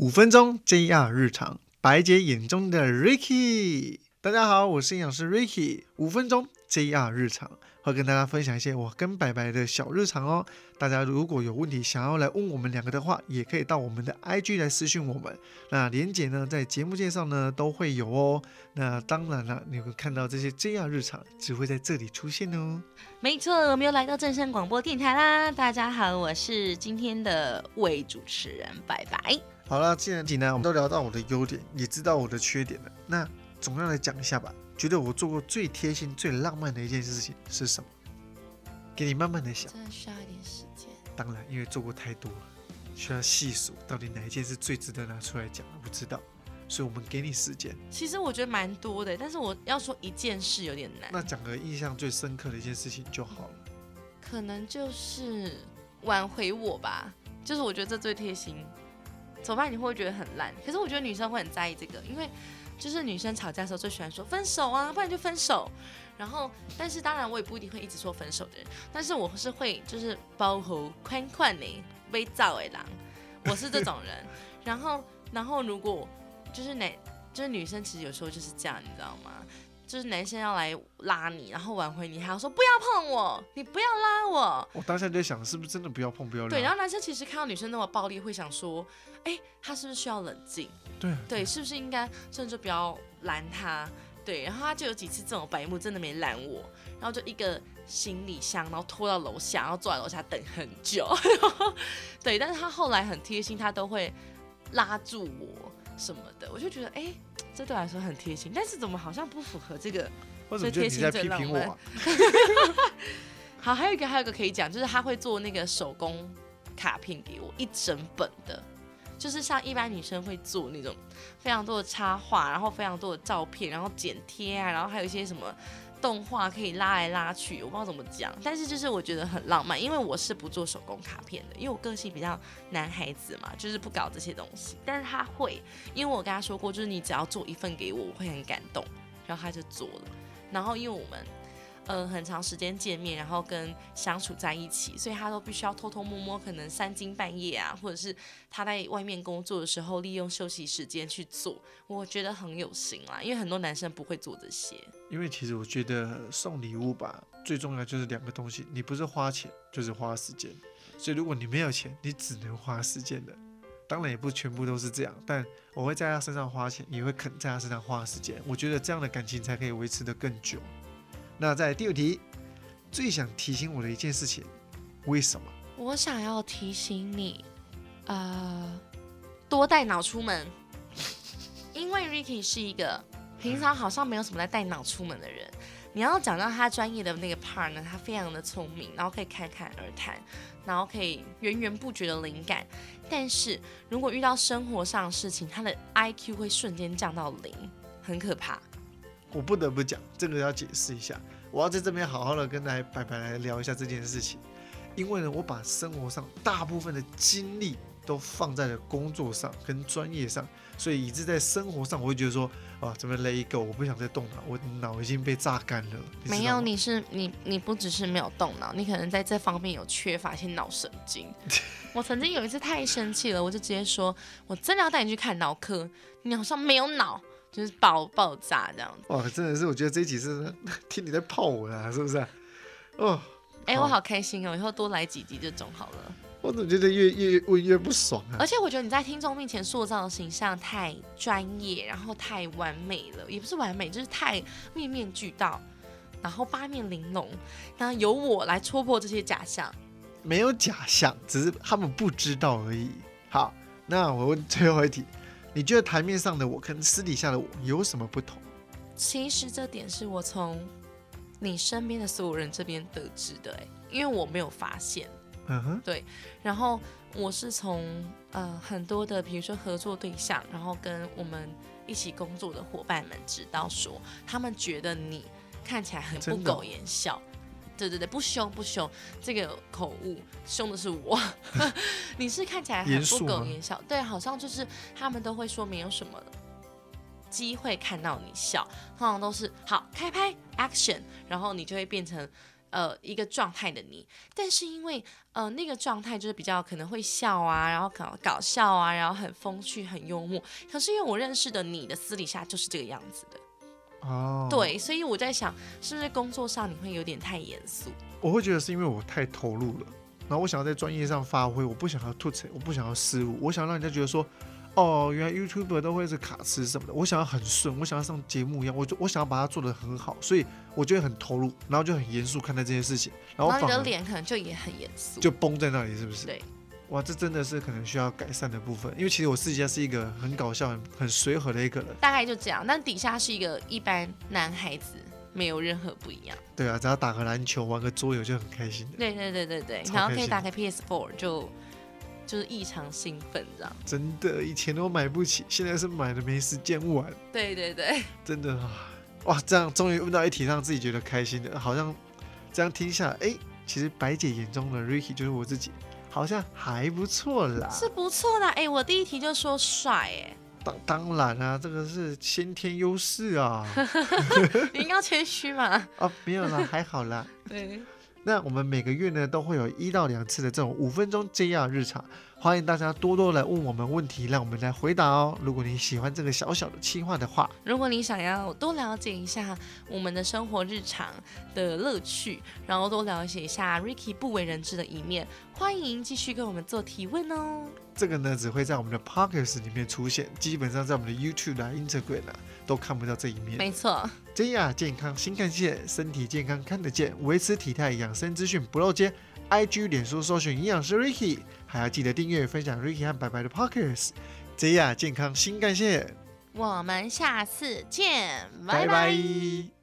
五分钟 JR 日常，白姐眼中的 Ricky。大家好，我是营养师 Ricky。五分钟 JR 日常，会跟大家分享一些我跟白白的小日常哦。大家如果有问题想要来问我们两个的话，也可以到我们的 IG 来私讯我们。那连姐呢，在节目介绍呢都会有哦。那当然了，你会看到这些 JR 日常只会在这里出现哦。没错，我们又来到正声广播电台啦！大家好，我是今天的位主持人白白。好了，既然呢，我们都聊到我的优点，也知道我的缺点了，那总要来讲一下吧。觉得我做过最贴心、最浪漫的一件事情是什么？给你慢慢的想。真的需要一点时间。当然，因为做过太多了，需要细数到底哪一件是最值得拿出来讲。我不知道，所以我们给你时间。其实我觉得蛮多的，但是我要说一件事有点难。那讲个印象最深刻的一件事情就好了。可能就是挽回我吧，就是我觉得这最贴心。怎么办？你会觉得很烂？可是我觉得女生会很在意这个，因为就是女生吵架的时候最喜欢说分手啊，不然就分手。然后，但是当然我也不一定会一直说分手的人，但是我是会就是包括宽宽的微造的狼，我是这种人。然后，然后如果就是哪就是女生其实有时候就是这样，你知道吗？就是男生要来拉你，然后挽回你，还要说不要碰我，你不要拉我。我当下就在想，是不是真的不要碰，不要拉？对，然后男生其实看到女生那么暴力，会想说，哎，他是不是需要冷静？对对，是不是应该甚至不要拦他？对，然后他就有几次这种白目，真的没拦我，然后就一个行李箱，然后拖到楼下，然后坐在楼下等很久。对，但是他后来很贴心，他都会拉住我什么的，我就觉得，哎。这对我来说很贴心，但是怎么好像不符合这个最贴心、最浪漫？好，还有一个，还有一个可以讲，就是他会做那个手工卡片给我一整本的，就是像一般女生会做那种非常多的插画，然后非常多的照片，然后剪贴啊，然后还有一些什么。动画可以拉来拉去，我不知道怎么讲，但是就是我觉得很浪漫，因为我是不做手工卡片的，因为我个性比较男孩子嘛，就是不搞这些东西。但是他会，因为我跟他说过，就是你只要做一份给我，我会很感动，然后他就做了。然后因为我们。呃，很长时间见面，然后跟相处在一起，所以他都必须要偷偷摸摸，可能三更半夜啊，或者是他在外面工作的时候，利用休息时间去做，我觉得很有心啦。因为很多男生不会做这些。因为其实我觉得送礼物吧，最重要就是两个东西，你不是花钱就是花时间。所以如果你没有钱，你只能花时间的。当然也不全部都是这样，但我会在他身上花钱，也会肯在他身上花时间。我觉得这样的感情才可以维持得更久。那在第五题，最想提醒我的一件事情，为什么？我想要提醒你，呃，多带脑出门，因为 Ricky 是一个平常好像没有什么在带脑出门的人。你要讲到他专业的那个 part 呢，他非常的聪明，然后可以侃侃而谈，然后可以源源不绝的灵感。但是如果遇到生活上的事情，他的 IQ 会瞬间降到零，很可怕。我不得不讲，这个要解释一下。我要在这边好好的跟来白白来聊一下这件事情，因为呢，我把生活上大部分的精力都放在了工作上跟专业上，所以以致在生活上，我会觉得说，啊，这么累够，我不想再动脑，我脑已经被榨干了。没有，你是你，你不只是没有动脑，你可能在这方面有缺乏一些脑神经。我曾经有一次太生气了，我就直接说，我真的要带你去看脑科，你好像没有脑。就是爆爆炸这样子哇，真的是，我觉得这一集是 听你在泡我啊，是不是？哦，哎，我好开心哦，以后多来几集这种好了。我怎么觉得越越问越不爽啊？而且我觉得你在听众面前塑造的形象太专业，然后太完美了，也不是完美，就是太面面俱到，然后八面玲珑。那由我来戳破这些假象，没有假象，只是他们不知道而已。好，那我问最后一题。你觉得台面上的我跟私底下的我有什么不同？其实这点是我从你身边的所有人这边得知的，哎，因为我没有发现。嗯哼，对。然后我是从呃很多的，比如说合作对象，然后跟我们一起工作的伙伴们知道说，他们觉得你看起来很不苟言笑。对对对，不凶不凶，这个口误，凶的是我。你是看起来很不苟言笑，对，好像就是他们都会说没有什么机会看到你笑，通常都是好开拍 action，然后你就会变成呃一个状态的你，但是因为呃那个状态就是比较可能会笑啊，然后搞搞笑啊，然后很风趣、很幽默。可是因为我认识的你的私底下就是这个样子的，哦，，对，所以我在想，是不是工作上你会有点太严肃？我会觉得是因为我太投入了，然后我想要在专业上发挥，我不想要吐槽，我不想要失误，我想让人家觉得说，哦，原来 YouTuber 都会是卡词什么的，我想要很顺，我想要像节目一样，我就我想要把它做得很好，所以我就会很投入，然后就很严肃看待这件事情，然后然后你的脸可能就也很严肃。就绷在那里，是不是？对。哇，这真的是可能需要改善的部分，因为其实我私底下是一个很搞笑、很很随和的一个人。大概就这样，但底下是一个一般男孩子，没有任何不一样。对啊，只要打个篮球、玩个桌游就很开心的，对对对对对，然后可以打开 PS4 就就是异常兴奋这样。真的，以前都买不起，现在是买了没时间玩，对对对，真的啊，哇，这样终于问到一题让自己觉得开心的，好像这样听下来，哎，其实白姐眼中的 Ricky 就是我自己，好像还不错啦。是不错啦。哎，我第一题就说帅，哎，当当然啊，这个是先天优势啊，你应该要谦虚嘛。哦，没有啦，还好啦。对，那我们每个月呢都会有一到两次的这种五分钟 JR 日常，欢迎大家多多来问我们问题，让我们来回答哦。如果你喜欢这个小小的企划的话，如果你想要多了解一下我们的生活日常的乐趣，然后多了解一下 Ricky 不为人知的一面，欢迎继续跟我们做提问哦。这个呢只会在我们的 Podcast 里面出现，基本上在我们的 YouTube 啊、Instagram 啊都看不到这一面。没错，JR 健康新干线，身体健康看得见，维持体态养生资讯不漏接。IG、脸书搜寻营养师 Ricky，还要记得订阅、分享 Ricky 和白白的这样健康新干线，我们下次见，拜。拜拜